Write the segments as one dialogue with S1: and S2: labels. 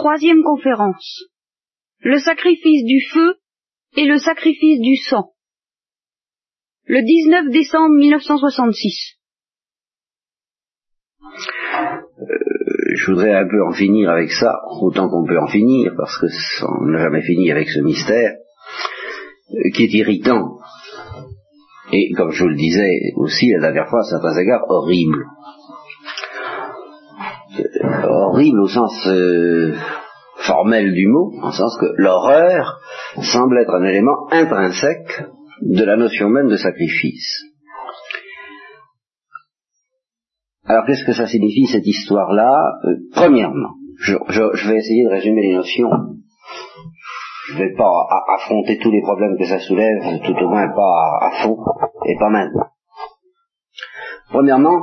S1: Troisième conférence. Le sacrifice du feu et le sacrifice du sang. Le 19 décembre 1966.
S2: Euh, je voudrais un peu en finir avec ça, autant qu'on peut en finir, parce que on n'a jamais fini avec ce mystère, euh, qui est irritant, et comme je vous le disais aussi la dernière fois, à certains égards, horrible. Horrible au sens euh, formel du mot, en sens que l'horreur semble être un élément intrinsèque de la notion même de sacrifice. Alors qu'est-ce que ça signifie cette histoire-là? Euh, Premièrement, je, vais essayer de résumer les notions. Je ne vais pas affronter tous les problèmes que ça soulève, tout au moins pas à fond et pas maintenant. Premièrement,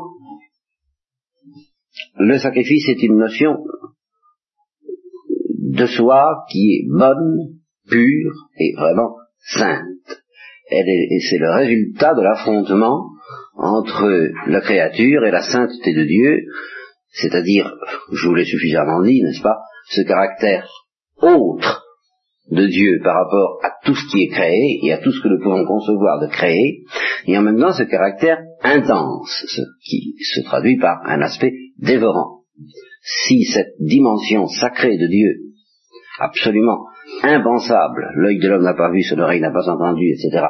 S2: le sacrifice est une notion de soi qui est bonne, pure et vraiment sainte. et c'est le résultat de l'affrontement entre la créature et la sainteté de Dieu, c'est-à-dire, je vous l'ai suffisamment dit, n'est-ce pas, ce caractère autre de Dieu par rapport à tout ce qui est créé et à tout ce que nous pouvons concevoir de créer, et en même temps ce caractère intense, ce qui se traduit par un aspect dévorant. Si cette dimension sacrée de Dieu, absolument impensable, l'œil de l'homme n'a pas vu, son oreille n'a pas entendu, etc.,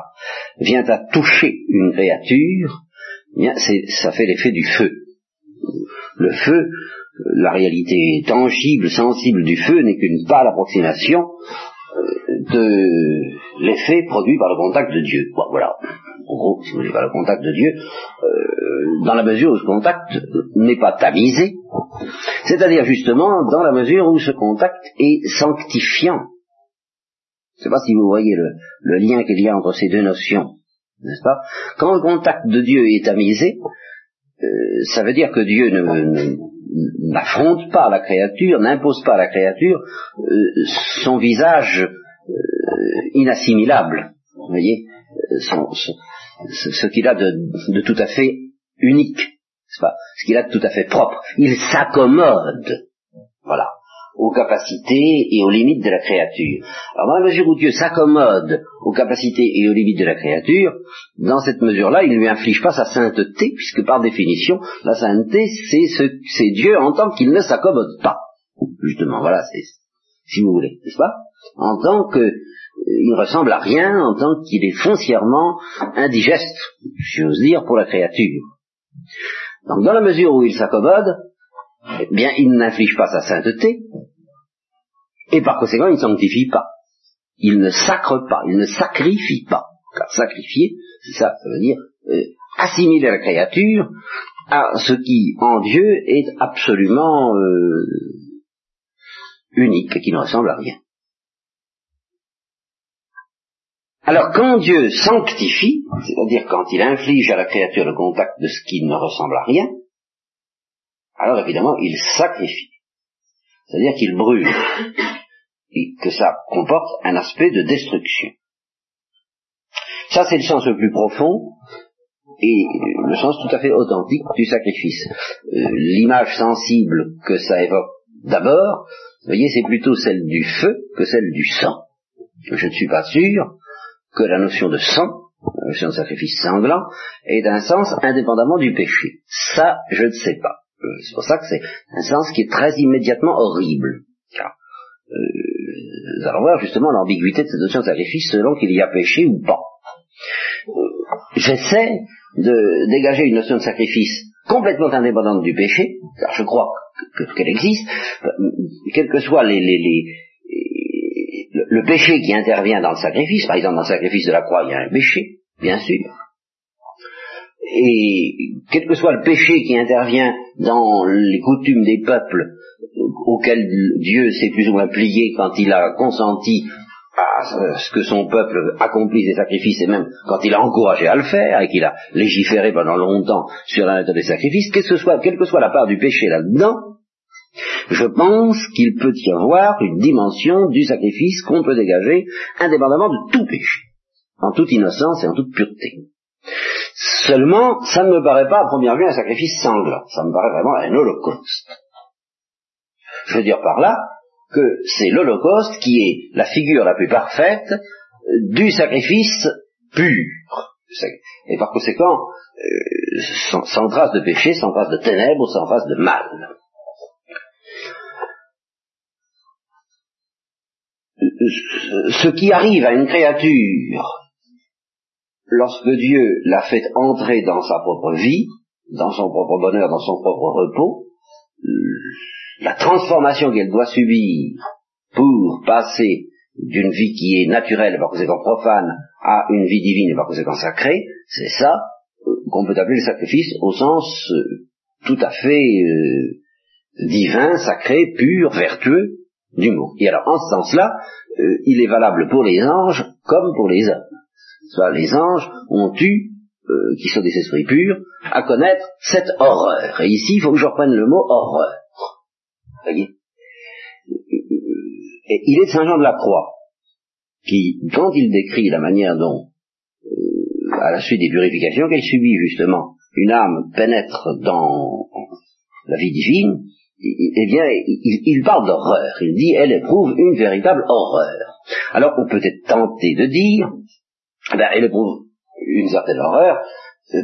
S2: vient à toucher une créature, eh ça fait l'effet du feu. Le feu, la réalité tangible, sensible du feu n'est qu'une pâle approximation euh, de l'effet produit par le contact de Dieu. Voilà. En gros, si vous voulez, par le contact de Dieu, euh, dans la mesure où ce contact n'est pas tamisé, c'est-à-dire justement dans la mesure où ce contact est sanctifiant. Je ne sais pas si vous voyez le, lien qu'il y a entre ces deux notions n'est-ce pas? Quand le contact de Dieu est amusé, euh, ça veut dire que Dieu n'affronte pas la créature, n'impose pas à la créature euh, son visage euh, inassimilable, vous voyez, ce, qu'il a de, tout à fait unique, pas? Ce qu'il a de tout à fait propre. Il s'accommode, voilà aux capacités et aux limites de la créature. Alors dans la mesure où Dieu s'accommode aux capacités et aux limites de la créature, dans cette mesure-là, il ne lui inflige pas sa sainteté, puisque par définition, la sainteté, c'est Dieu en tant qu'il ne s'accommode pas. Justement, voilà, c'est si vous voulez, n'est-ce pas? En tant qu'il ne ressemble à rien, en tant qu'il est foncièrement indigeste, si j'ose dire, pour la créature. Donc dans la mesure où il s'accommode, eh bien, il n'inflige pas sa sainteté, et par conséquent, il ne sanctifie pas. Il ne sacre pas, il ne sacrifie pas. Car sacrifier, c'est ça, ça veut dire euh, assimiler la créature à ce qui, en Dieu, est absolument euh, unique et qui ne ressemble à rien. Alors quand Dieu sanctifie, c'est-à-dire quand il inflige à la créature le contact de ce qui ne ressemble à rien, alors évidemment il sacrifie. C'est-à-dire qu'il brûle et que ça comporte un aspect de destruction. Ça, c'est le sens le plus profond et le sens tout à fait authentique du sacrifice. Euh, l'image sensible que ça évoque d'abord, vous voyez, c'est plutôt celle du feu que celle du sang. Je ne suis pas sûr que la notion de sang, la notion de sacrifice sanglant, ait un sens indépendamment du péché. Ça, je ne sais pas. Euh, c'est pour ça que c'est un sens qui est très immédiatement horrible. Car, euh, nous allons voir justement l'ambiguïté de cette notion de sacrifice selon qu'il y a péché ou pas. Euh, j'essaie de dégager une notion de sacrifice complètement indépendante du péché, car je crois qu'elle existe, euh, quel que soit les, le, péché qui intervient dans le sacrifice, par exemple dans le sacrifice de la croix, il y a un péché, bien sûr. Et quel que soit le péché qui intervient dans les coutumes des peuples auquel Dieu s'est plus ou moins plié quand il a consenti à ce que son peuple accomplisse des sacrifices et même quand il a encouragé à le faire et qu'il a légiféré pendant longtemps sur la nature des sacrifices, que soit, quelle que soit la part du péché là-dedans, je pense qu'il peut y avoir une dimension du sacrifice qu'on peut dégager indépendamment de tout péché, en toute innocence et en toute pureté. Seulement, ça ne me paraît pas à première vue un sacrifice sanglant, ça me paraît vraiment un holocauste. Je veux dire par là que c'est l'Holocauste qui est la figure la plus parfaite du sacrifice pur. Et par conséquent, euh, sans, sans, trace de péché, sans trace de ténèbres, sans trace de mal. Ce qui arrive à une créature lorsque Dieu l'a fait entrer dans sa propre vie, dans son propre bonheur, dans son propre repos, la transformation qu'elle doit subir pour passer d'une vie qui est naturelle par conséquent profane à une vie divine par conséquent sacrée, c'est ça qu'on peut appeler le sacrifice au sens euh, tout à fait euh, divin, sacré, pur, vertueux du mot. Et alors en ce sens-là, il est valable pour les anges comme pour les hommes. Soit les anges ont eu, qui sont des esprits purs, à connaître cette horreur. Et ici, il faut que je reprenne le mot horreur. Voyez et il est Saint Jean de la Croix, qui, quand il décrit la manière dont, euh, à la suite des purifications qu'elle subit justement, une âme pénètre dans la vie divine, eh bien, il, parle d'horreur. Il dit, elle éprouve une véritable horreur. Alors, on peut être tenté de dire, ben, elle éprouve une certaine horreur,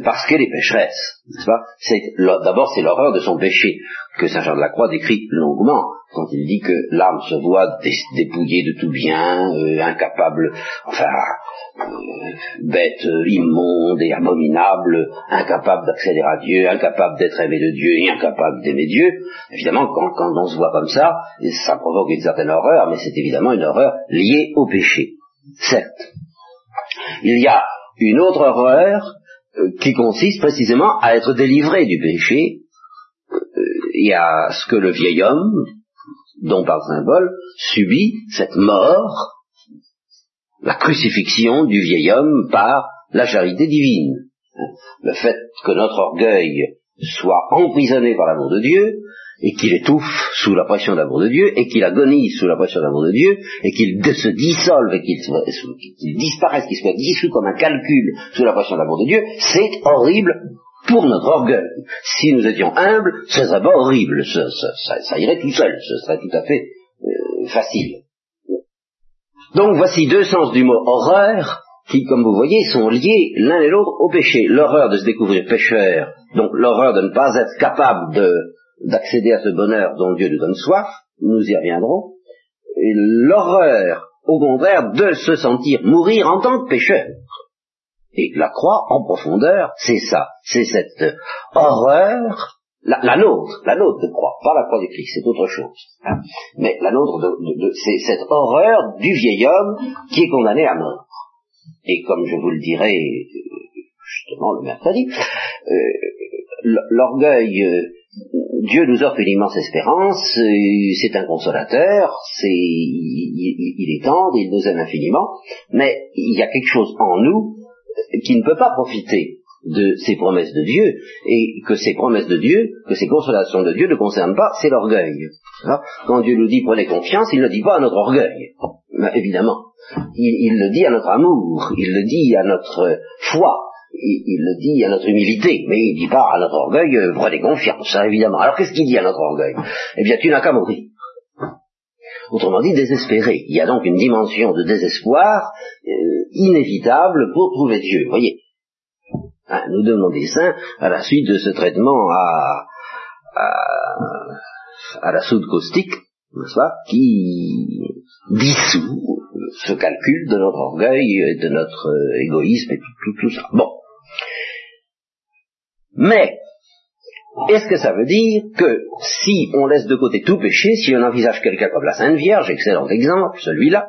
S2: parce qu'elle est pécheresse, n'est-ce pas D'abord, c'est l'horreur de son péché que Saint Jean de la Croix décrit longuement quand il dit que l'âme se voit dépouillée de tout bien, euh, incapable, enfin, euh, bête, euh, immonde et abominable, incapable d'accéder à Dieu, incapable d'être aimé de Dieu et incapable d'aimer Dieu. Évidemment, quand, on se voit comme ça, ça provoque une certaine horreur, mais c'est évidemment une horreur liée au péché, certes. Il y a une autre horreur qui consiste précisément à être délivré du péché euh, et à ce que le vieil homme, dont par symbole, subit cette mort, la crucifixion du vieil homme par la charité divine. Le fait que notre orgueil soit emprisonné par l'amour de Dieu, et qu'il étouffe sous la pression d'amour de Dieu, et qu'il agonise sous la pression d'amour de Dieu, et qu'il se dissolve, et qu'il disparaisse, qu'il soit dissous comme un calcul sous la pression d'amour de Dieu, c'est horrible pour notre orgueil. Si nous étions humbles, ce serait pas horrible, ça, irait tout seul, ce serait tout à fait euh, facile. Donc voici deux sens du mot horreur, qui, comme vous voyez, sont liés l'un et l'autre au péché. L'horreur de se découvrir pécheur, donc l'horreur de ne pas être capable de d'accéder à ce bonheur dont Dieu nous donne soif, nous y reviendrons, l'horreur, au contraire, de se sentir mourir en tant que pécheur. Et la croix, en profondeur, c'est ça, c'est cette horreur, la, nôtre, la nôtre de croix, pas la croix du Christ, c'est autre chose. Hein. Mais la nôtre, de, c'est cette horreur du vieil homme qui est condamné à mort. Et comme je vous le dirai justement le mercredi, euh, l'orgueil euh, Dieu nous offre une immense espérance, euh, c'est un consolateur, il, est tendre, il nous aime infiniment, mais il y a quelque chose en nous qui ne peut pas profiter de ces promesses de Dieu, et que ces promesses de Dieu, que ces consolations de Dieu ne concernent pas, c'est l'orgueil. Quand Dieu nous dit prenez confiance, il ne dit pas à notre orgueil, évidemment. il le dit à notre amour, il le dit à notre foi, il, le dit à notre humilité, mais il dit pas à notre orgueil, euh, prenez confiance, ça évidemment. Alors qu'est-ce qu'il dit à notre orgueil? Eh bien, tu n'as qu'à mourir. Autrement dit, désespéré. Il y a donc une dimension de désespoir euh, inévitable pour trouver Dieu. Voyez, hein, nous des saints à la suite de ce traitement à, à, la soude caustique, n'est-ce pas, qui dissout ce calcul de notre orgueil, de notre euh, égoïsme et tout, tout, tout ça. Bon. Mais, est-ce que ça veut dire que si on laisse de côté tout péché, si on envisage quelqu'un comme la Sainte Vierge, excellent exemple, celui-là,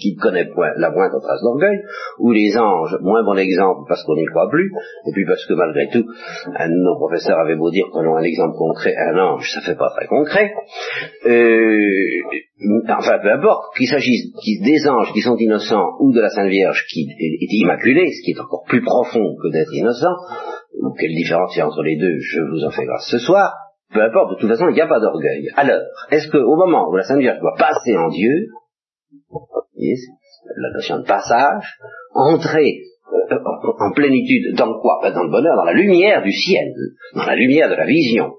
S2: qui ne connaît point la moindre trace d'orgueil, ou les anges, moins bon exemple parce qu'on n'y croit plus, et puis parce que malgré tout, un de nos professeurs avait beau dire prenons un exemple concret, un ange, ça fait pas très concret, euh, enfin peu importe, qu'il s'agisse des anges qui sont innocents ou de la Sainte Vierge qui est immaculée, ce qui est encore plus profond que d'être innocent, quelle différence il y a entre les deux, je vous en fais grâce ce soir, peu importe, de toute façon, il n'y a pas d'orgueil. Alors, est-ce qu'au moment où la Sainte Vierge doit passer en Dieu, la notion de passage, entrer euh, en plénitude dans quoi? Ben Dans le bonheur, dans la lumière du ciel, dans la lumière de la vision.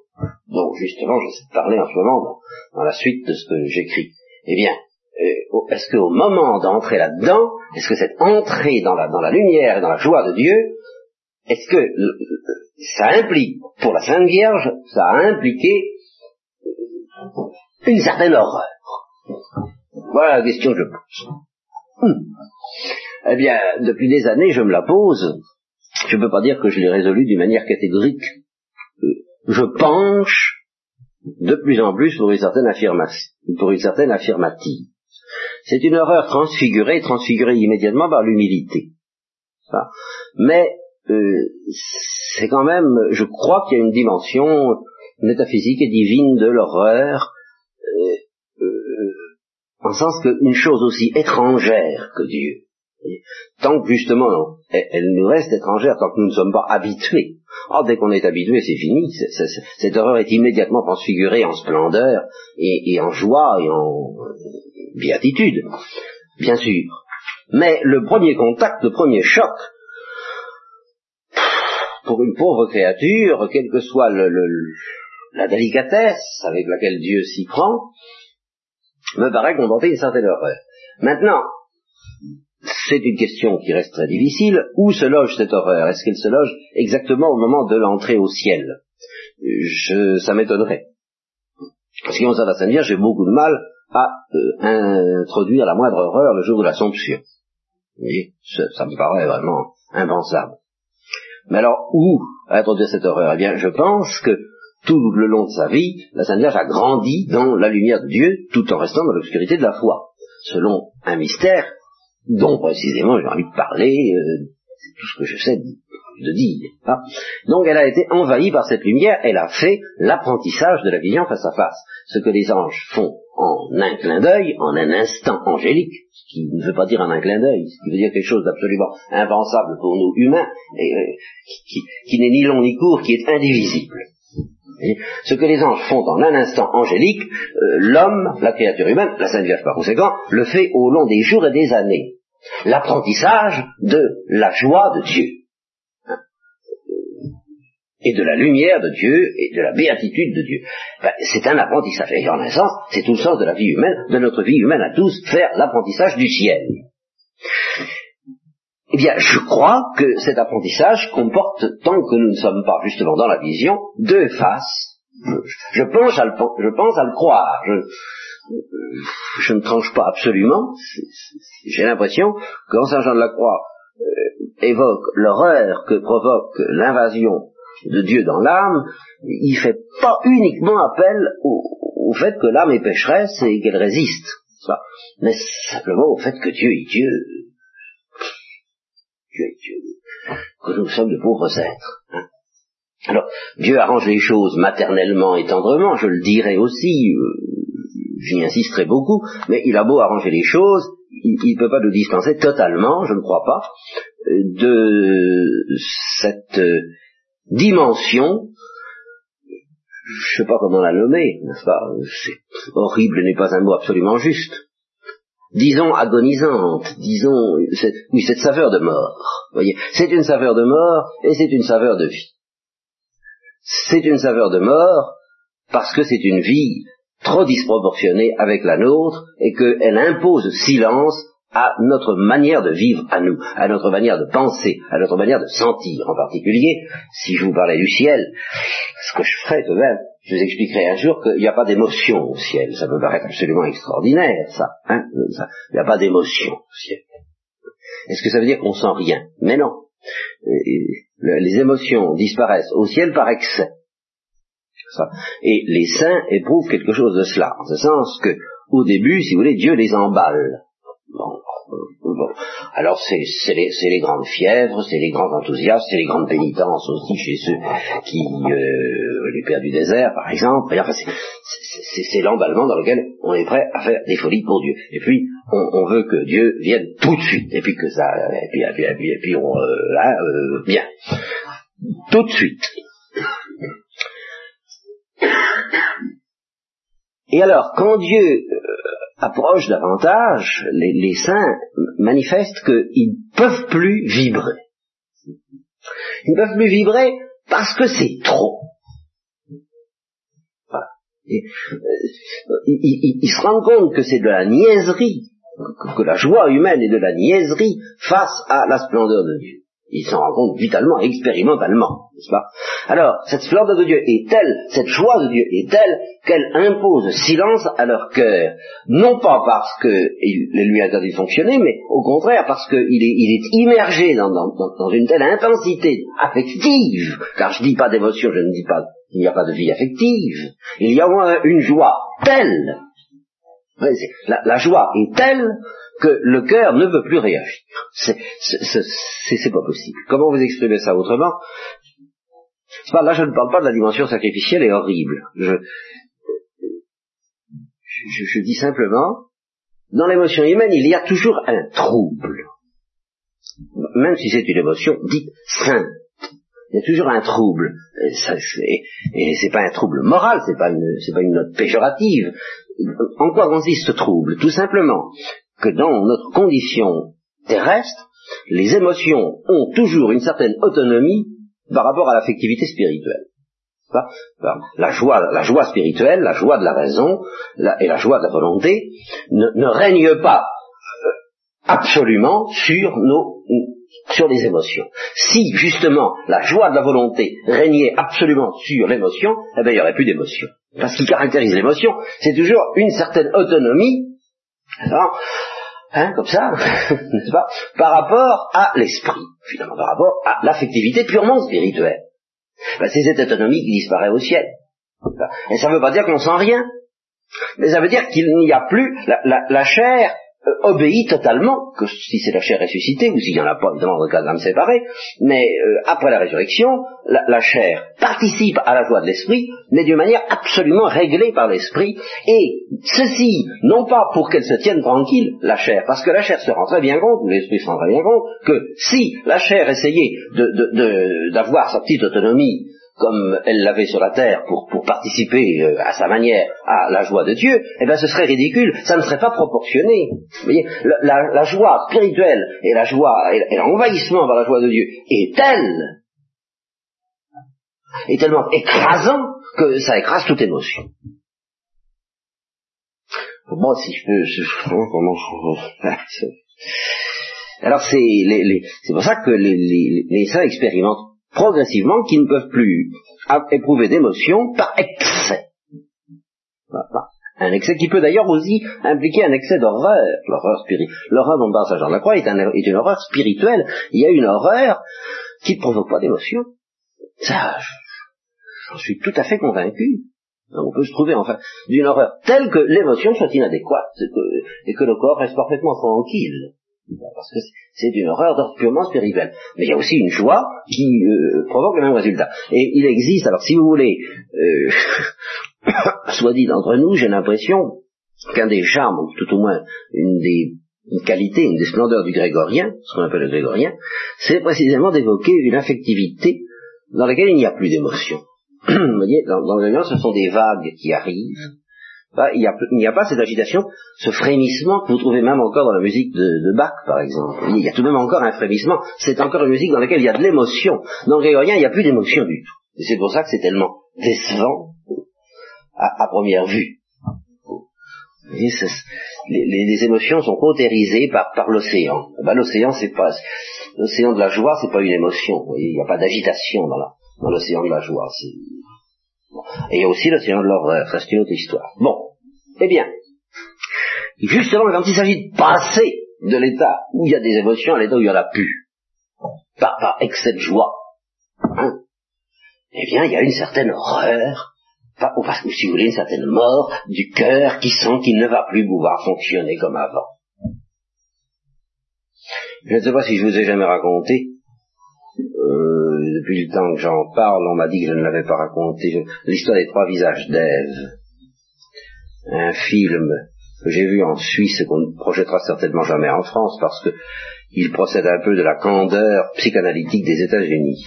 S2: dont justement j'essaie de parler en ce moment dans, la suite de ce que j'écris, eh bien, euh, est-ce qu'au moment d'entrer là-dedans, est-ce que cette entrée dans la, dans la lumière et dans la joie de Dieu, est-ce que ça implique, pour la Sainte Vierge, ça a impliqué une certaine horreur? Voilà la question que je pose. Hmm. Eh bien, depuis des années, je me la pose. Je ne peux pas dire que je l'ai résolue d'une manière catégorique. Euh, je penche de plus en plus pour une certaine affirmation, pour une certaine affirmative. C'est une horreur transfigurée, transfigurée immédiatement par l'humilité. Mais euh, c'est quand même, je crois qu'il y a une dimension métaphysique et divine de l'horreur, euh, en sens qu'une chose aussi étrangère que Dieu, tant que justement elle, nous reste étrangère, tant que nous ne sommes pas habitués. Oh, dès qu'on est habitué, c'est fini. cette horreur est immédiatement transfigurée en splendeur et, en joie et en béatitude, bien sûr. Mais le premier contact, le premier choc, pour une pauvre créature, quelle que soit la délicatesse avec laquelle Dieu s'y prend, me paraît comporter une certaine horreur. Maintenant, c'est une question qui reste très difficile. Où se loge cette horreur? Est-ce qu'elle se loge exactement au moment de l'entrée au ciel? Je, Ça m'étonnerait. Parce concerne la Sainte Vierge, j'ai beaucoup de mal à euh, introduire la moindre horreur le jour de l'Assomption. Vous voyez, ça, me paraît vraiment impensable. Mais alors, où introduire cette horreur? Eh bien, je pense que tout le long de sa vie, la Sainte Vierge a grandi dans la lumière de Dieu, tout en restant dans l'obscurité de la foi, selon un mystère dont précisément j'ai envie de parler, euh, c'est tout ce que je sais de, dire. Donc elle a été envahie par cette lumière, elle a fait l'apprentissage de la vision face à face, ce que les anges font en un clin d'œil, en un instant angélique, ce qui ne veut pas dire en un clin d'œil, ce qui veut dire quelque chose d'absolument impensable pour nous humains, et, euh, qui, n'est ni long ni court, qui est indivisible. Ce que les anges font en un instant angélique, euh, l'homme, la créature humaine, la Sainte Vierge par conséquent, le fait au long des jours et des années l'apprentissage de la joie de Dieu et de la lumière de Dieu et de la béatitude de Dieu. Ben, c'est un apprentissage. Et en un sens, c'est tout le sens de la vie humaine, de notre vie humaine à tous, faire l'apprentissage du ciel. Eh bien, je crois que cet apprentissage comporte, tant que nous ne sommes pas justement dans la vision, deux faces. Je, pense, à le, croire. Je, ne tranche pas absolument, j'ai l'impression que Saint Jean de la Croix euh, évoque l'horreur que provoque l'invasion de Dieu dans l'âme, il fait pas uniquement appel au, fait que l'âme est pécheresse et qu'elle résiste, mais simplement au fait que Dieu est Dieu, que nous sommes de pauvres êtres. Hein. Alors, Dieu arrange les choses maternellement et tendrement, je le dirais aussi, euh, j'y insisterai beaucoup, mais il a beau arranger les choses, il ne peut pas nous dispenser totalement, je ne crois pas, de cette dimension, je ne sais pas comment la nommer, n'est-ce pas horrible n'est pas un mot absolument juste. Disons agonisante, disons, oui, cette saveur de mort. Voyez, c'est une saveur de mort et c'est une saveur de vie. C'est une saveur de mort parce que c'est une vie trop disproportionnée avec la nôtre et qu'elle impose silence à notre manière de vivre à nous, à notre manière de penser, à notre manière de sentir. En particulier, si je vous parlais du ciel, ce que je ferais de même, je vous expliquerai un jour qu'il n'y a pas d'émotion au ciel. Ça peut paraître absolument extraordinaire, ça. Hein Il n'y a pas d'émotion au ciel. Est-ce que ça veut dire qu'on sent rien? Mais non. Euh, les émotions disparaissent au ciel par excès. Et les saints éprouvent quelque chose de cela, en ce sens que, au début, si vous voulez, Dieu les emballe. Bon. Alors c'est les, les, grandes fièvres, c'est les grands enthousiasmes, c'est les grandes pénitences aussi chez ceux qui, euh, les pères du désert par exemple. C'est l'emballement dans lequel on est prêt à faire des folies pour Dieu. Et puis on, veut que Dieu vienne tout de suite. Et puis que ça, et puis, et puis, et puis, on, euh, là, euh, bien, tout de suite. Et alors, quand Dieu euh, approche davantage, les, saints manifestent qu'ils ne peuvent plus vibrer. Ils ne peuvent plus vibrer parce que c'est trop. Euh, il, se rend compte que c'est de la niaiserie, que, la joie humaine est de la niaiserie face à la splendeur de Dieu. Il s'en rend compte vitalement, expérimentalement, n'est-ce pas? Alors, cette splendeur de Dieu est telle, cette joie de Dieu est telle qu'elle impose silence à leur cœur. Non pas parce qu'il lui interdit de fonctionner, mais au contraire parce qu'il est, immergé dans, une telle intensité affective, car je ne dis pas d'émotion, je ne dis pas qu'il n'y a pas de vie affective. Il y a une joie telle, la joie est telle que le cœur ne veut plus réagir. C'est pas possible. Comment vous exprimez ça autrement? Là, je ne parle pas de la dimension sacrificielle et horrible. Je, dis simplement, dans l'émotion humaine, il y a toujours un trouble. Même si c'est une émotion dite sainte. Il y a toujours un trouble. Et, ça, et c'est pas un trouble moral, c'est pas pas une note péjorative. En quoi consiste ce trouble? Tout simplement que dans notre condition terrestre, les émotions ont toujours une certaine autonomie par rapport à l'affectivité spirituelle. La joie, la joie spirituelle, la joie de la raison et la joie de la volonté ne, ne règnent pas euh, absolument sur nos sur les émotions. Si justement la joie de la volonté régnait absolument sur l'émotion, eh bien il n'y aurait plus d'émotion. Parce ce qui caractérise l'émotion, c'est toujours une certaine autonomie hein, comme ça, par rapport à l'esprit, finalement, par rapport à l'affectivité purement spirituelle. Ben, c'est cette autonomie qui disparaît au ciel. Et ça ne veut pas dire qu'on sent rien, mais ça veut dire qu'il n'y a plus la chair euh, obéit totalement, que si c'est la chair ressuscitée, ou s'il n'y en a pas, évidemment, dans le cas d'âme séparée, mais euh, après la résurrection, la, chair participe à la joie de l'esprit, mais d'une manière absolument réglée par l'esprit, et ceci, non pas pour qu'elle se tienne tranquille, la chair, parce que la chair se rend très bien compte, ou l'esprit se rend très bien compte, que si la chair essayait d'avoir sa petite autonomie comme elle l'avait sur la terre pour, pour participer euh, à sa manière à la joie de Dieu, eh bien ce serait ridicule, ça ne serait pas proportionné. Vous voyez, la, la, joie spirituelle et la joie et l'envahissement par la joie de Dieu est telle, est tellement écrasant que ça écrase toute émotion. Moi, si je peux, je, comment Alors c'est pour ça que les, les, les saints expérimentent progressivement qui ne peuvent plus éprouver d'émotion par excès. Un excès qui peut d'ailleurs aussi impliquer un excès d'horreur, l'horreur spirituelle. L'horreur la Croix est, une horreur spirituelle. Il y a une horreur qui ne provoque pas d'émotion. Ça, j'en suis tout à fait convaincu. On peut se trouver enfin d'une horreur telle que l'émotion soit inadéquate et que le corps reste parfaitement tranquille parce que c'est une horreur d'ordre purement spirituel. Mais il y a aussi une joie qui euh, provoque le même résultat. Et il existe, alors si vous voulez, euh, soit dit d'entre nous, j'ai l'impression qu'un des charmes, tout au moins une des qualités, une des splendeurs du grégorien, ce qu'on appelle le grégorien, c'est précisément d'évoquer une affectivité dans laquelle il n'y a plus d'émotion. vous voyez, dans, dans le grégorien, ce sont des vagues qui arrivent, il n'y a, pas cette agitation, ce frémissement que vous trouvez même encore dans la musique de, Bach, par exemple. Il y a tout de même encore un frémissement. C'est encore une musique dans laquelle il y a de l'émotion. Dans grégorien, il n'y a plus d'émotion du tout. Et c'est pour ça que c'est tellement décevant à, première vue. les, émotions sont cautérisées par, par l'océan. Ben, l'océan, c'est pas l'océan de la joie, c'est pas une émotion. Il n'y a pas d'agitation dans, dans l'océan de la joie. Et il y a aussi l'océan de l'horreur, ça c'est une autre histoire. Bon, eh bien, justement, quand il s'agit de passer de l'état où il y a des émotions à l'état où il y en a plus, par, excès de joie, hein, eh bien, il y a une certaine horreur, ou, si vous voulez, une certaine mort du cœur qui sent qu'il ne va plus pouvoir fonctionner comme avant. Je ne sais pas si je vous ai jamais raconté, euh, depuis le temps que j'en parle, on m'a dit que je ne l'avais pas raconté, l'histoire des trois visages d'Ève un film que j'ai vu en Suisse et qu'on ne projettera certainement jamais en France parce que il procède un peu de la candeur psychanalytique des États-Unis.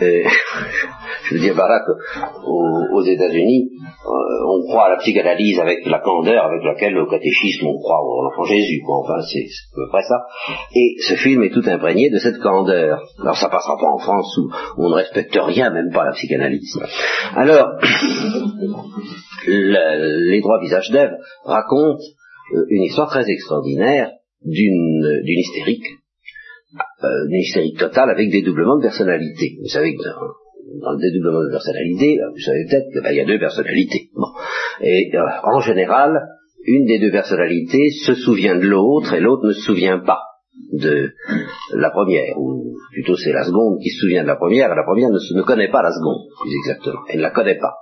S2: je veux dire par qu'aux aux États-Unis, euh, on croit à la psychanalyse avec la candeur avec laquelle au catéchisme on croit au enfant Jésus. Quoi. Enfin, c'est à peu près ça. Et ce film est tout imprégné de cette candeur. Alors ça passera pas en France où on ne respecte rien, même pas la psychanalyse. Alors, le, les trois visages d'Ève racontent euh, une histoire très extraordinaire d'une hystérique euh, une hystérique totale avec dédoublement de personnalité. Vous savez que dans, le dédoublement de personnalité, vous savez peut-être qu'il ben, y a deux personnalités. Et euh, en général, une des deux personnalités se souvient de l'autre et l'autre ne se souvient pas de la première, ou plutôt c'est la seconde qui se souvient de la première, et la première ne, ne connaît pas la seconde, plus exactement. Elle ne la connaît pas.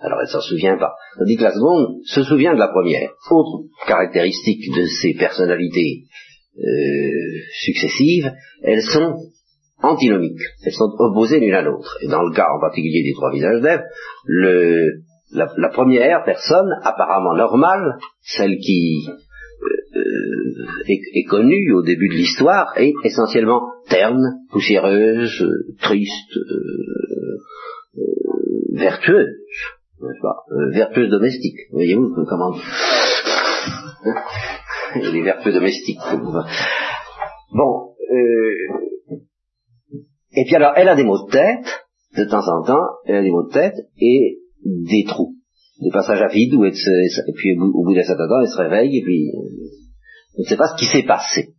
S2: Alors elle s'en souvient pas. Tandis que la seconde se souvient de la première. Autre caractéristique de ces personnalités euh, successives, elles sont antinomiques, elles sont opposées l'une à l'autre. Et dans le cas en particulier des trois visages d'Ève, la, la, première personne, apparemment normale, celle qui euh, euh, est, connue au début de l'histoire, est essentiellement terne, poussiéreuse, triste, vertueuse, n'est-ce pas? Vertueuse domestique. Voyez-vous comment les vertueux domestiques. Bon, euh, et puis alors, elle a des maux de tête, de temps en temps, elle a des maux de tête et des trous, des passages à vide où elle se, et puis au bout d'un certain temps, elle se réveille et puis on ne sait pas ce qui s'est passé.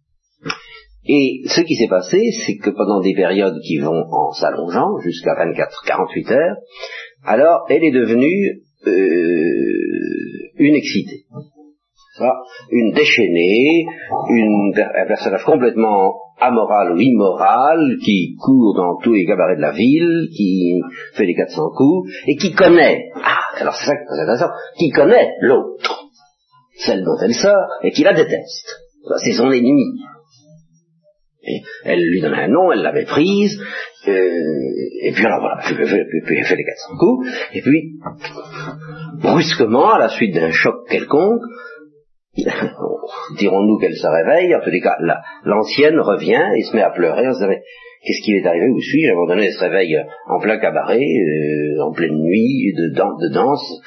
S2: Et ce qui s'est passé, c'est que pendant des périodes qui vont en s'allongeant, jusqu'à 24-48 heures, alors elle est devenue euh, une excitée une déchaînée, un personnage complètement amoral ou immoral, qui court dans tous les gabarits de la ville, qui fait les 400 coups, et qui connaît, ah, alors c'est ça qui est intéressant, qui connaît l'autre, celle dont elle sort, et qui la déteste. C'est son ennemi. Elle lui donne un nom, elle l'avait prise, euh, et puis alors voilà, elle fait les 400 coups, et puis, brusquement, à la suite d'un choc quelconque, dirons-nous qu'elle se réveille, en tous les cas, l'ancienne revient et se met à pleurer, se dit, qu'est-ce qui est arrivé, où suis-je, à un moment donné, elle se réveille en plein cabaret, euh, en pleine nuit, de, de danse,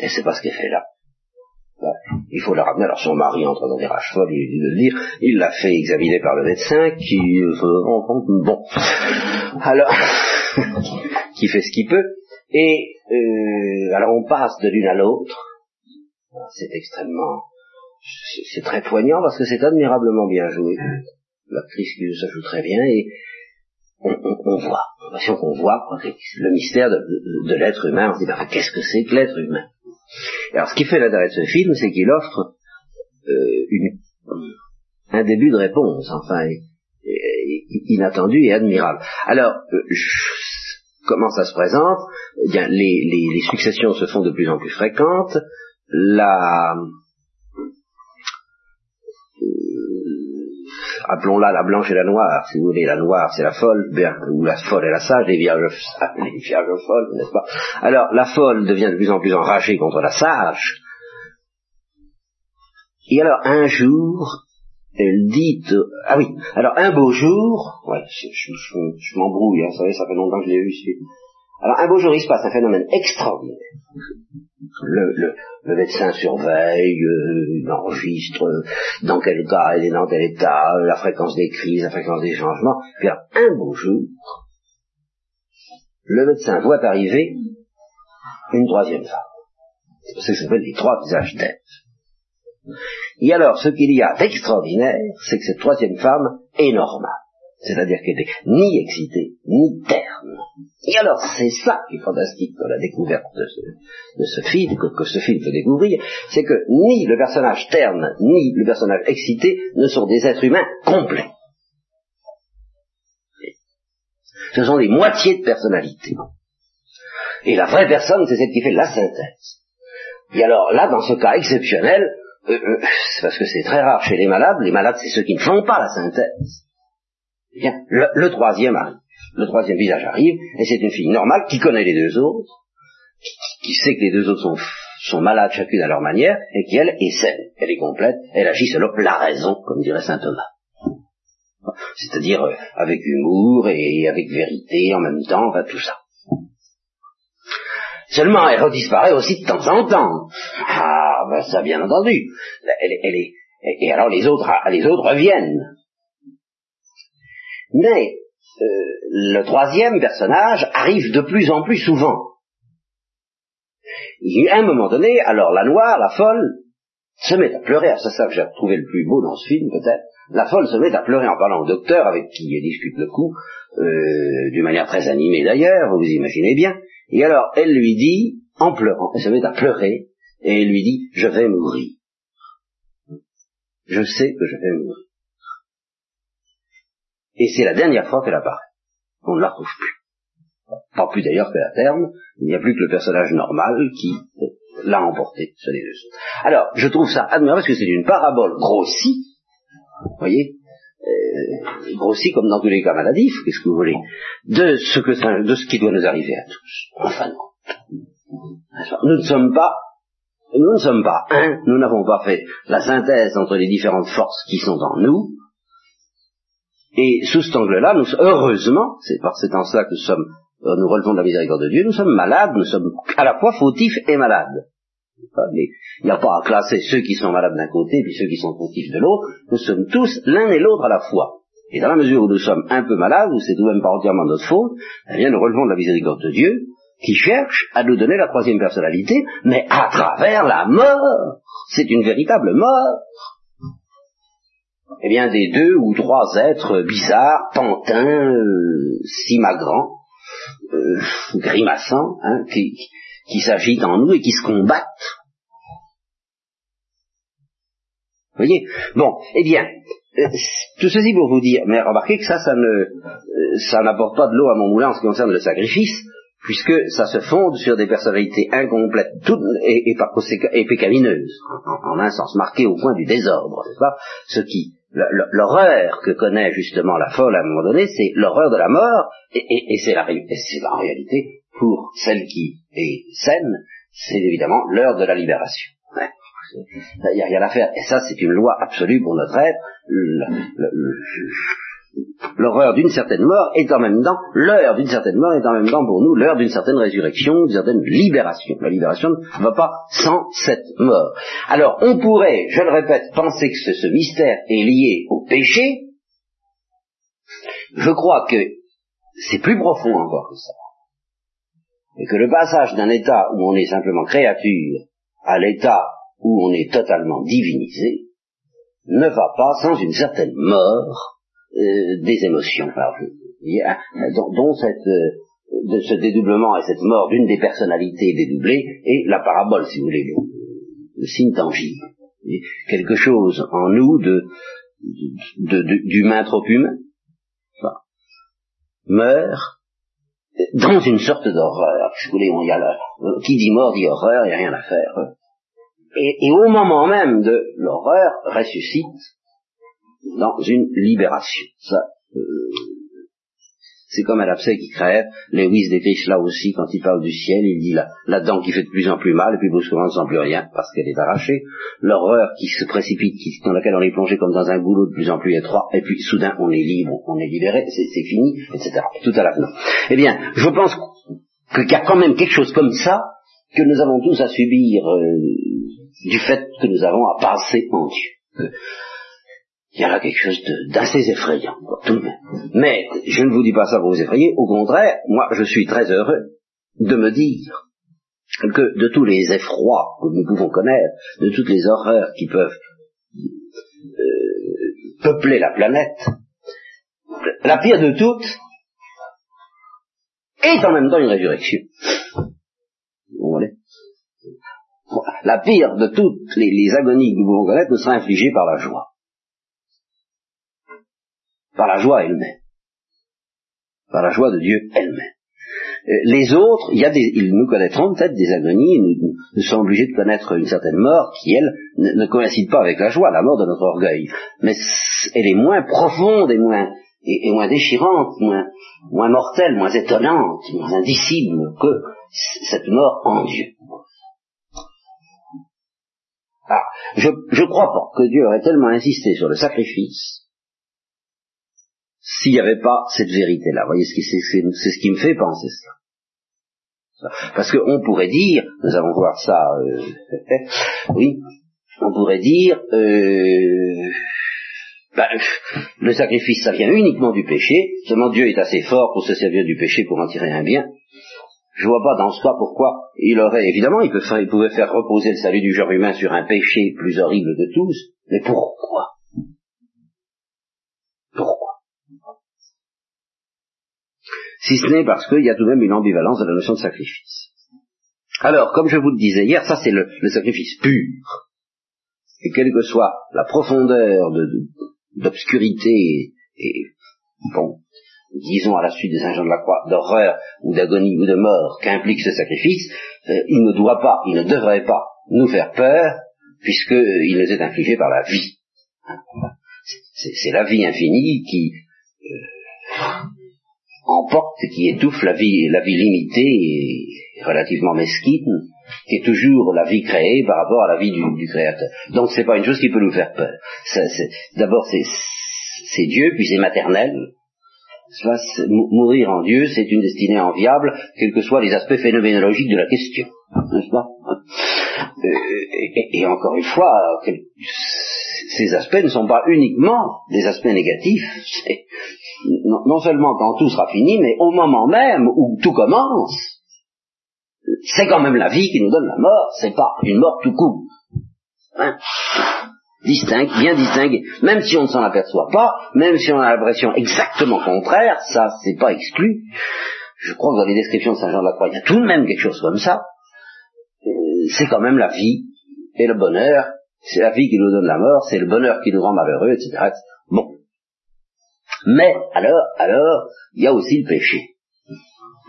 S2: elle sait pas ce qu'elle fait là. Il faut la ramener, alors son mari entre dans des rages folles, il de le dire, il l'a fait examiner par le médecin, qui, euh, bon, alors, qui fait ce qu'il peut, et, euh, alors on passe de l'une à l'autre, c'est extrêmement c'est très poignant parce que c'est admirablement bien joué. L'actrice qui ça joue très bien et on, on, on voit, l'impression qu'on voit le mystère de, l'être humain. On se dit, ben, qu'est-ce que c'est que l'être humain? Alors ce qui fait l'intérêt de ce film, c'est qu'il offre euh, une, un début de réponse, enfin, inattendu et admirable. Alors, euh, comment ça se présente? Eh bien, les, les, les successions se font de plus en plus fréquentes. La, appelons-la la blanche et la noire, si vous voulez, la noire c'est la folle, ou la folle et la sage, les vierges, les vierges folles, n'est-ce pas? Alors, la folle devient de plus en plus enragée contre la sage, et alors, un jour, elle dit, ah oui, alors un beau jour, ouais, je, m'embrouille, hein, vous savez, ça fait longtemps que je l'ai vu, alors un beau jour, il se passe un phénomène extraordinaire. Le, médecin surveille, euh, il enregistre dans quel cas elle est dans tel état, la fréquence des crises, la fréquence des changements. Puis un beau jour, le médecin voit arriver une troisième femme. C'est pour ça que ça les trois visages d'Ève. Et alors, ce qu'il y a d'extraordinaire, c'est que cette troisième femme est normale. C'est-à-dire qu'elle n'est ni excitée, ni terne. Et alors, c'est ça qui est fantastique dans la découverte de ce, film, que, ce film peut découvrir, c'est que ni le personnage terne, ni le personnage excité ne sont des êtres humains complets. Ce sont des moitiés de personnalité. Et la vraie personne, c'est celle qui fait la synthèse. Et alors là, dans ce cas exceptionnel, euh, euh, c'est parce que c'est très rare chez les malades, les malades, c'est ceux qui ne font pas la synthèse. Bien, le, troisième arrive. Le troisième visage arrive, et c'est une fille normale qui connaît les deux autres, qui, sait que les deux autres sont, malades chacune à leur manière, et qui, elle, est saine. Elle est complète, elle agit selon la raison, comme dirait saint Thomas. C'est-à-dire euh, avec humour et avec vérité en même temps, enfin tout ça. Seulement, elle redisparaît aussi de temps en temps. Ah, ben ça, bien entendu. Elle, est, et alors les autres, les autres reviennent. Mais euh, le troisième personnage arrive de plus en plus souvent. Il y a un moment donné, alors la noire, la folle, se met à pleurer. C'est ça que j'ai trouvé le plus beau dans ce film, peut-être. La folle se met à pleurer en parlant au docteur, avec qui elle discute le coup, euh, d'une manière très animée d'ailleurs, vous imaginez bien. Et alors, elle lui dit, en pleurant, elle se met à pleurer, et elle lui dit, je vais mourir. Je sais que je vais mourir. Et c'est la dernière fois qu'elle apparaît. On ne la retrouve plus. Pas plus d'ailleurs qu'à terme, il n'y a plus que le personnage normal qui l'a emporté sur les deux. Alors, je trouve ça admirable parce que c'est une parabole grossie, vous voyez, euh, grossie comme dans tous les cas maladifs, qu'est-ce que vous voulez, de ce, que de ce qui doit nous arriver à tous. Enfin, nous ne sommes pas nous ne sommes pas un, nous n'avons pas fait la synthèse entre les différentes forces qui sont en nous, et sous cet angle-là, nous, heureusement, c'est par cet en cela que nous sommes, euh, nous relevons de la miséricorde de Dieu, nous sommes malades, nous sommes à la fois fautifs et malades. il n'y a pas à classer ceux qui sont malades d'un côté et puis ceux qui sont fautifs de l'autre, nous sommes tous l'un et l'autre à la fois. Et dans la mesure où nous sommes un peu malades, ou c'est tout de même pas entièrement notre faute, eh bien nous relevons de la miséricorde de Dieu, qui cherche à nous donner la troisième personnalité, mais à travers la mort. C'est une véritable mort. Eh bien, des deux ou trois êtres bizarres, pantins, euh, simagrants, euh, grimaçants, hein, qui, s'agitent en nous et qui se combattent. Vous voyez? Bon, eh bien, euh, tout ceci pour vous dire, mais remarquez que ça, ça ne, ça n'apporte pas de l'eau à mon moulin en ce qui concerne le sacrifice, puisque ça se fonde sur des personnalités incomplètes toutes, et, et, par conséquent et pécamineuses, en, un sens marqué au point du désordre, n'est-ce pas? Ce qui l'horreur que connaît justement la folle à un moment donné, c'est l'horreur de la mort, et, c'est la, la réalité pour celle qui est saine, c'est évidemment l'heure de la libération. Il n'y a rien à faire. Et ça, c'est une loi absolue pour notre être l'horreur d'une certaine mort est en même temps, l'heure d'une certaine mort est en même temps pour nous l'heure d'une certaine résurrection, d'une certaine libération. La libération ne va pas sans cette mort. Alors, on pourrait, je le répète, penser que ce, mystère est lié au péché. Je crois que c'est plus profond encore que ça. Et que le passage d'un état où on est simplement créature à l'état où on est totalement divinisé ne va pas sans une certaine mort euh, des émotions, dont, cette, euh, de ce dédoublement et cette mort d'une des personnalités dédoublées est la parabole, si vous voulez, le, signe tangible. quelque chose en nous de, d'humain trop humain meurt dans une sorte d'horreur. Si vous voulez, on y a euh, qui dit mort dit horreur, il n'y a rien à faire. Et au moment même de l'horreur ressuscite dans une libération. Ça, euh, c'est comme un abcès qui crève. Lewis décrit là aussi quand il parle du ciel. Il dit la, la dent qui fait de plus en plus mal, et puis brusquement ne sent plus rien parce qu'elle est arrachée. L'horreur qui se précipite, dans laquelle on est plongé comme dans un goulot de plus en plus étroit, et puis soudain on est libre, on est libéré, c'est fini, etc. Tout à l'avenant. Eh bien, je pense qu'il y a quand même quelque chose comme ça que nous avons tous à subir euh, du fait que nous avons à passer en Dieu il y a là quelque chose d'assez effrayant, tout de même. Mais je ne vous dis pas ça pour vous effrayer, au contraire, moi je suis très heureux de me dire que de tous les effrois que nous pouvons connaître, de toutes les horreurs qui peuvent euh, peupler la planète, la pire de toutes est en même temps une résurrection. Vous voyez? La pire de toutes les, les agonies que nous pouvons connaître ne sera infligée par la joie par la joie elle-même, par la joie de Dieu elle-même. Euh, les autres, il y a des, ils nous connaîtront peut-être des agonies, nous, sommes obligés de connaître une certaine mort qui, elle, ne, coïncide pas avec la joie, la mort de notre orgueil. Mais elle est moins profonde et moins, déchirante, moins, mortelle, moins étonnante, moins indicible que cette mort en Dieu. Ah, je ne crois pas que Dieu aurait tellement insisté sur le sacrifice s'il n'y avait pas cette vérité-là. Vous voyez, c'est ce qui me fait penser cela. Parce qu'on pourrait dire, nous allons voir ça, euh, oui, on pourrait dire, euh, ben, le sacrifice, ça vient uniquement du péché, seulement Dieu est assez fort pour se servir du péché pour en tirer un bien. Je vois pas dans ce cas pourquoi il aurait, évidemment, il, il pouvait faire reposer le salut du genre humain sur un péché plus horrible de tous, mais Pourquoi? Si ce n'est parce qu'il y a tout de même une ambivalence de la notion de sacrifice. Alors, comme je vous le disais hier, ça c'est le, sacrifice pur. Et quelle que soit la profondeur d'obscurité et, bon, disons à la suite des agents de la croix, d'horreur ou d'agonie ou de mort qu'implique ce sacrifice, euh, il ne doit pas, il ne devrait pas nous faire peur, puisqu'il nous est infligé par la vie. C'est la vie infinie qui euh, emporte, qui étouffe la vie, la vie limitée et relativement mesquine, qui est toujours la vie créée par rapport à la vie du, Créateur. Donc c'est pas une chose qui peut nous faire peur. D'abord c'est Dieu, puis c'est maternel, mourir en Dieu, c'est une destinée enviable, quels que soient les aspects phénoménologiques de la question, n'est-ce pas? Euh, et, encore une fois, ces aspects ne sont pas uniquement des aspects négatifs. Non, seulement quand tout sera fini, mais au moment même où tout commence, c'est quand même la vie qui nous donne la mort, c'est pas une mort tout court. Hein? Distingue, bien distingué, même si on ne s'en aperçoit pas, même si on a l'impression exactement contraire, ça c'est pas exclu. Je crois que dans les descriptions de Saint Jean de la Croix, il y a tout de même quelque chose comme ça. Euh, c'est quand même la vie et le bonheur. C'est la vie qui nous donne la mort, c'est le bonheur qui nous rend malheureux, etc. Bon. Mais alors, alors, il y a aussi le péché.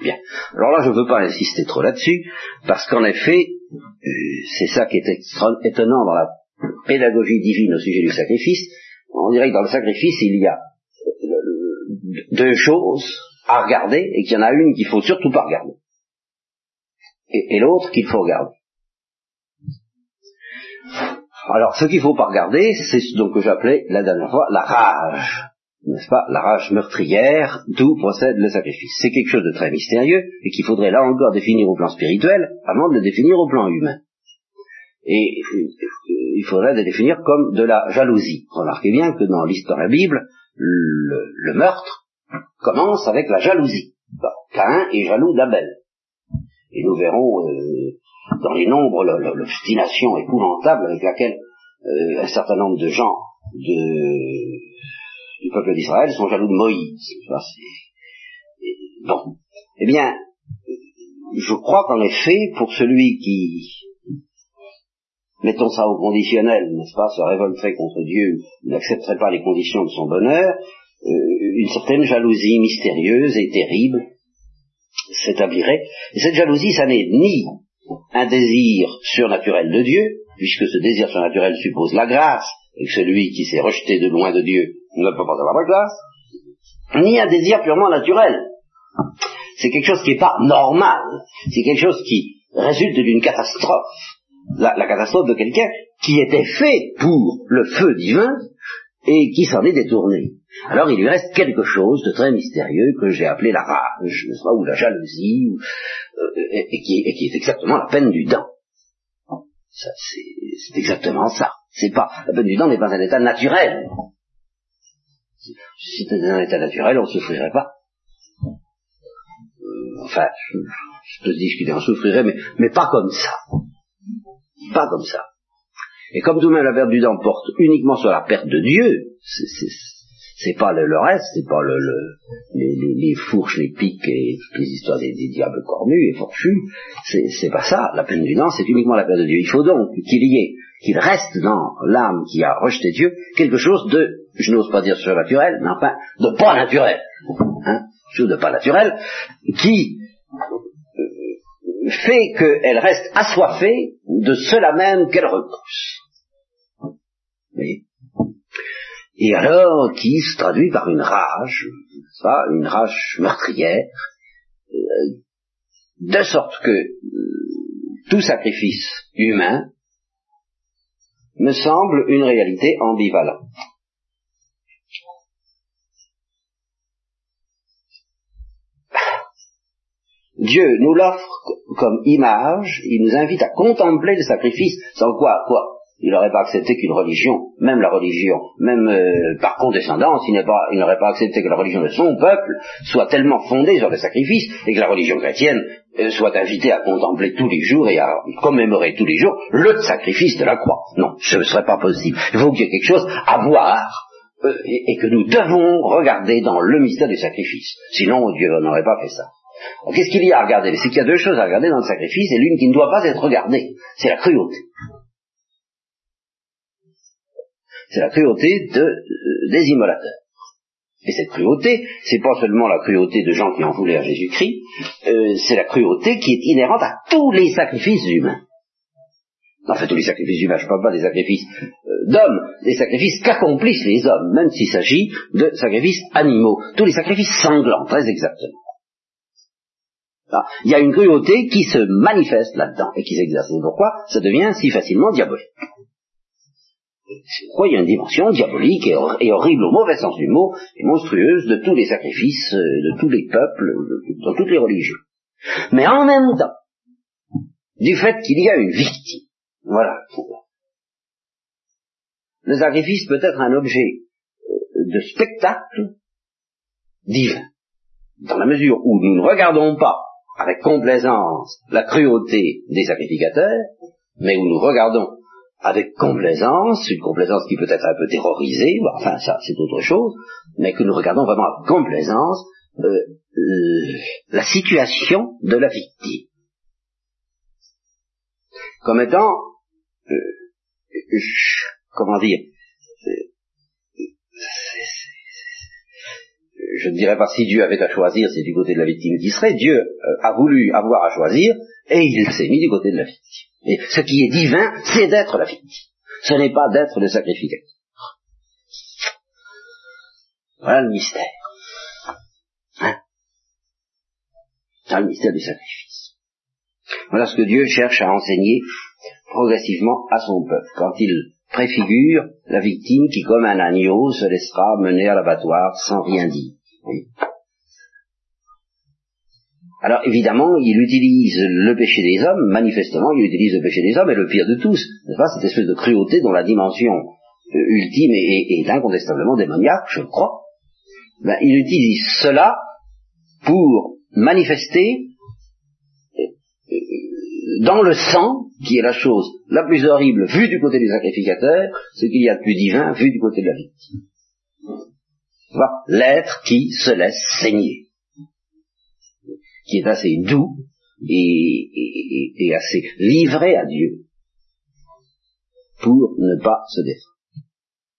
S2: Bien. Alors là, je ne veux pas insister trop là-dessus, parce qu'en effet, euh, c'est ça qui est étonnant dans la pédagogie divine au sujet du sacrifice, on dirait que dans le sacrifice, il y a deux choses à regarder et qu'il y en a une qu'il faut surtout pas regarder. Et, l'autre qu'il faut regarder. Alors, ce qu'il faut pas regarder, c'est ce que j'appelais la dernière fois la rage. N'est-ce pas? La rage meurtrière, d'où procède le sacrifice. C'est quelque chose de très mystérieux et qu'il faudrait là encore définir au plan spirituel avant de le définir au plan humain. Et il faudrait le définir comme de la jalousie. Remarquez bien que dans l'histoire de la Bible, le, meurtre commence avec la jalousie. Cain est jaloux d'Abel. Et nous verrons euh, dans les nombres l'obstination épouvantable avec laquelle euh, un certain nombre de gens du peuple d'Israël sont jaloux de Moïse. bon. Eh bien, je crois qu'en effet, pour celui qui mettons ça au conditionnel, n'est-ce pas, se révolterait contre Dieu, n'accepterait pas les conditions de son bonheur, euh, une certaine jalousie mystérieuse et terrible s'établirait. Et cette jalousie, ça n'est ni un désir surnaturel de Dieu, puisque ce désir surnaturel suppose la grâce, et que celui qui s'est rejeté de loin de Dieu ne peut pas avoir la grâce, ni un désir purement naturel. C'est quelque chose qui n'est pas normal, c'est quelque chose qui résulte d'une catastrophe la, catastrophe de quelqu'un qui était fait pour le feu divin et qui s'en est détourné. Alors il lui reste quelque chose de très mystérieux que j'ai appelé la rage, ou la jalousie, euh, et, qui, est exactement la peine du dent. C'est exactement ça. C'est pas la peine du dent n'est pas un état naturel. Si c'était un état naturel, on ne souffrirait pas. Euh, enfin, je, peux discuter, on souffrirait, mais, mais pas comme ça. Pas comme ça. Et comme tout de même la perte du dent porte uniquement sur la perte de Dieu, c'est pas le, reste, c'est pas le, les, fourches, les piques et toutes les histoires des, diables cornus et fourchus, c'est pas ça. La peine du dent, c'est uniquement la perte de Dieu. Il faut donc qu'il y ait, qu'il reste dans l'âme qui a rejeté Dieu quelque chose de, je n'ose pas dire surnaturel, mais enfin, de pas naturel. Hein, chose de pas naturel, qui fait qu'elle reste assoiffée de cela même qu'elle repousse. et alors qui se traduit par une rage, ça, une rage meurtrière, euh, de sorte que euh, tout sacrifice humain me semble une réalité ambivalente. Dieu nous l'offre comme image, il nous invite à contempler le sacrifice, sans quoi, quoi il n'aurait pas accepté qu'une religion, même la religion, même euh, par condescendance, il n'aurait pas, accepté que la religion de son peuple soit tellement fondée sur le sacrifice et que la religion chrétienne euh, soit invitée à contempler tous les jours et à commémorer tous les jours le sacrifice de la croix. Non, ce ne serait pas possible. Il faut qu'il y ait quelque chose à voir euh, et, que nous devons regarder dans le mystère du sacrifice. Sinon, Dieu n'aurait pas fait ça. Qu'est-ce qu'il y a à regarder? C'est qu'il y a deux choses à regarder dans le sacrifice et l'une qui ne doit pas être regardée, c'est la cruauté. C'est la cruauté de, euh, des immolateurs. Et cette cruauté, c'est pas seulement la cruauté de gens qui en voulaient à Jésus-Christ, euh, c'est la cruauté qui est inhérente à tous les sacrifices humains. Enfin, tous les sacrifices humains, je ne parle pas des sacrifices euh, d'hommes, des sacrifices qu'accomplissent les hommes, même s'il s'agit de sacrifices animaux, tous les sacrifices sanglants, très exactement. Ah, il y a une cruauté qui se manifeste là-dedans et qui s'exerce. Et pourquoi? Ça devient si facilement diabolique pourquoi il y a une dimension diabolique et, horrible au mauvais sens du mot, et monstrueuse de tous les sacrifices, euh, de tous les peuples, dans toutes les religions? Mais en même temps, du fait qu'il y a une victime, voilà, le sacrifice peut être un objet euh, de spectacle divin, dans la mesure où nous ne regardons pas avec complaisance la cruauté des sacrificateurs, mais où nous regardons avec complaisance, une complaisance qui peut être un peu terrorisée, enfin ça c'est autre chose, mais que nous regardons vraiment avec complaisance euh, euh, la situation de la victime. Comme étant, euh, comment dire, je ne dirais pas si Dieu avait à choisir, c'est du côté de la victime qui serait, Dieu a voulu avoir à choisir, et il s'est mis du côté de la victime. Et ce qui est divin, c'est d'être la victime. Ce n'est pas d'être le sacrificateur. Voilà le mystère. Hein? Le mystère du sacrifice. Voilà ce que Dieu cherche à enseigner progressivement à son peuple, quand il préfigure la victime qui, comme un agneau, se laissera mener à l'abattoir sans rien dire. Alors évidemment, il utilise le péché des hommes, manifestement, il utilise le péché des hommes, et le pire de tous, n'est-ce pas, cette espèce de cruauté dont la dimension euh, ultime est, incontestablement démoniaque, je crois. Ben, il utilise cela pour manifester euh, euh, dans le sang, qui est la chose la plus horrible vue du côté du sacrificateur, ce qu'il y a de plus divin vu du côté de la victime. L'être qui se laisse saigner qui est assez doux et, assez livré à Dieu pour ne pas se défendre.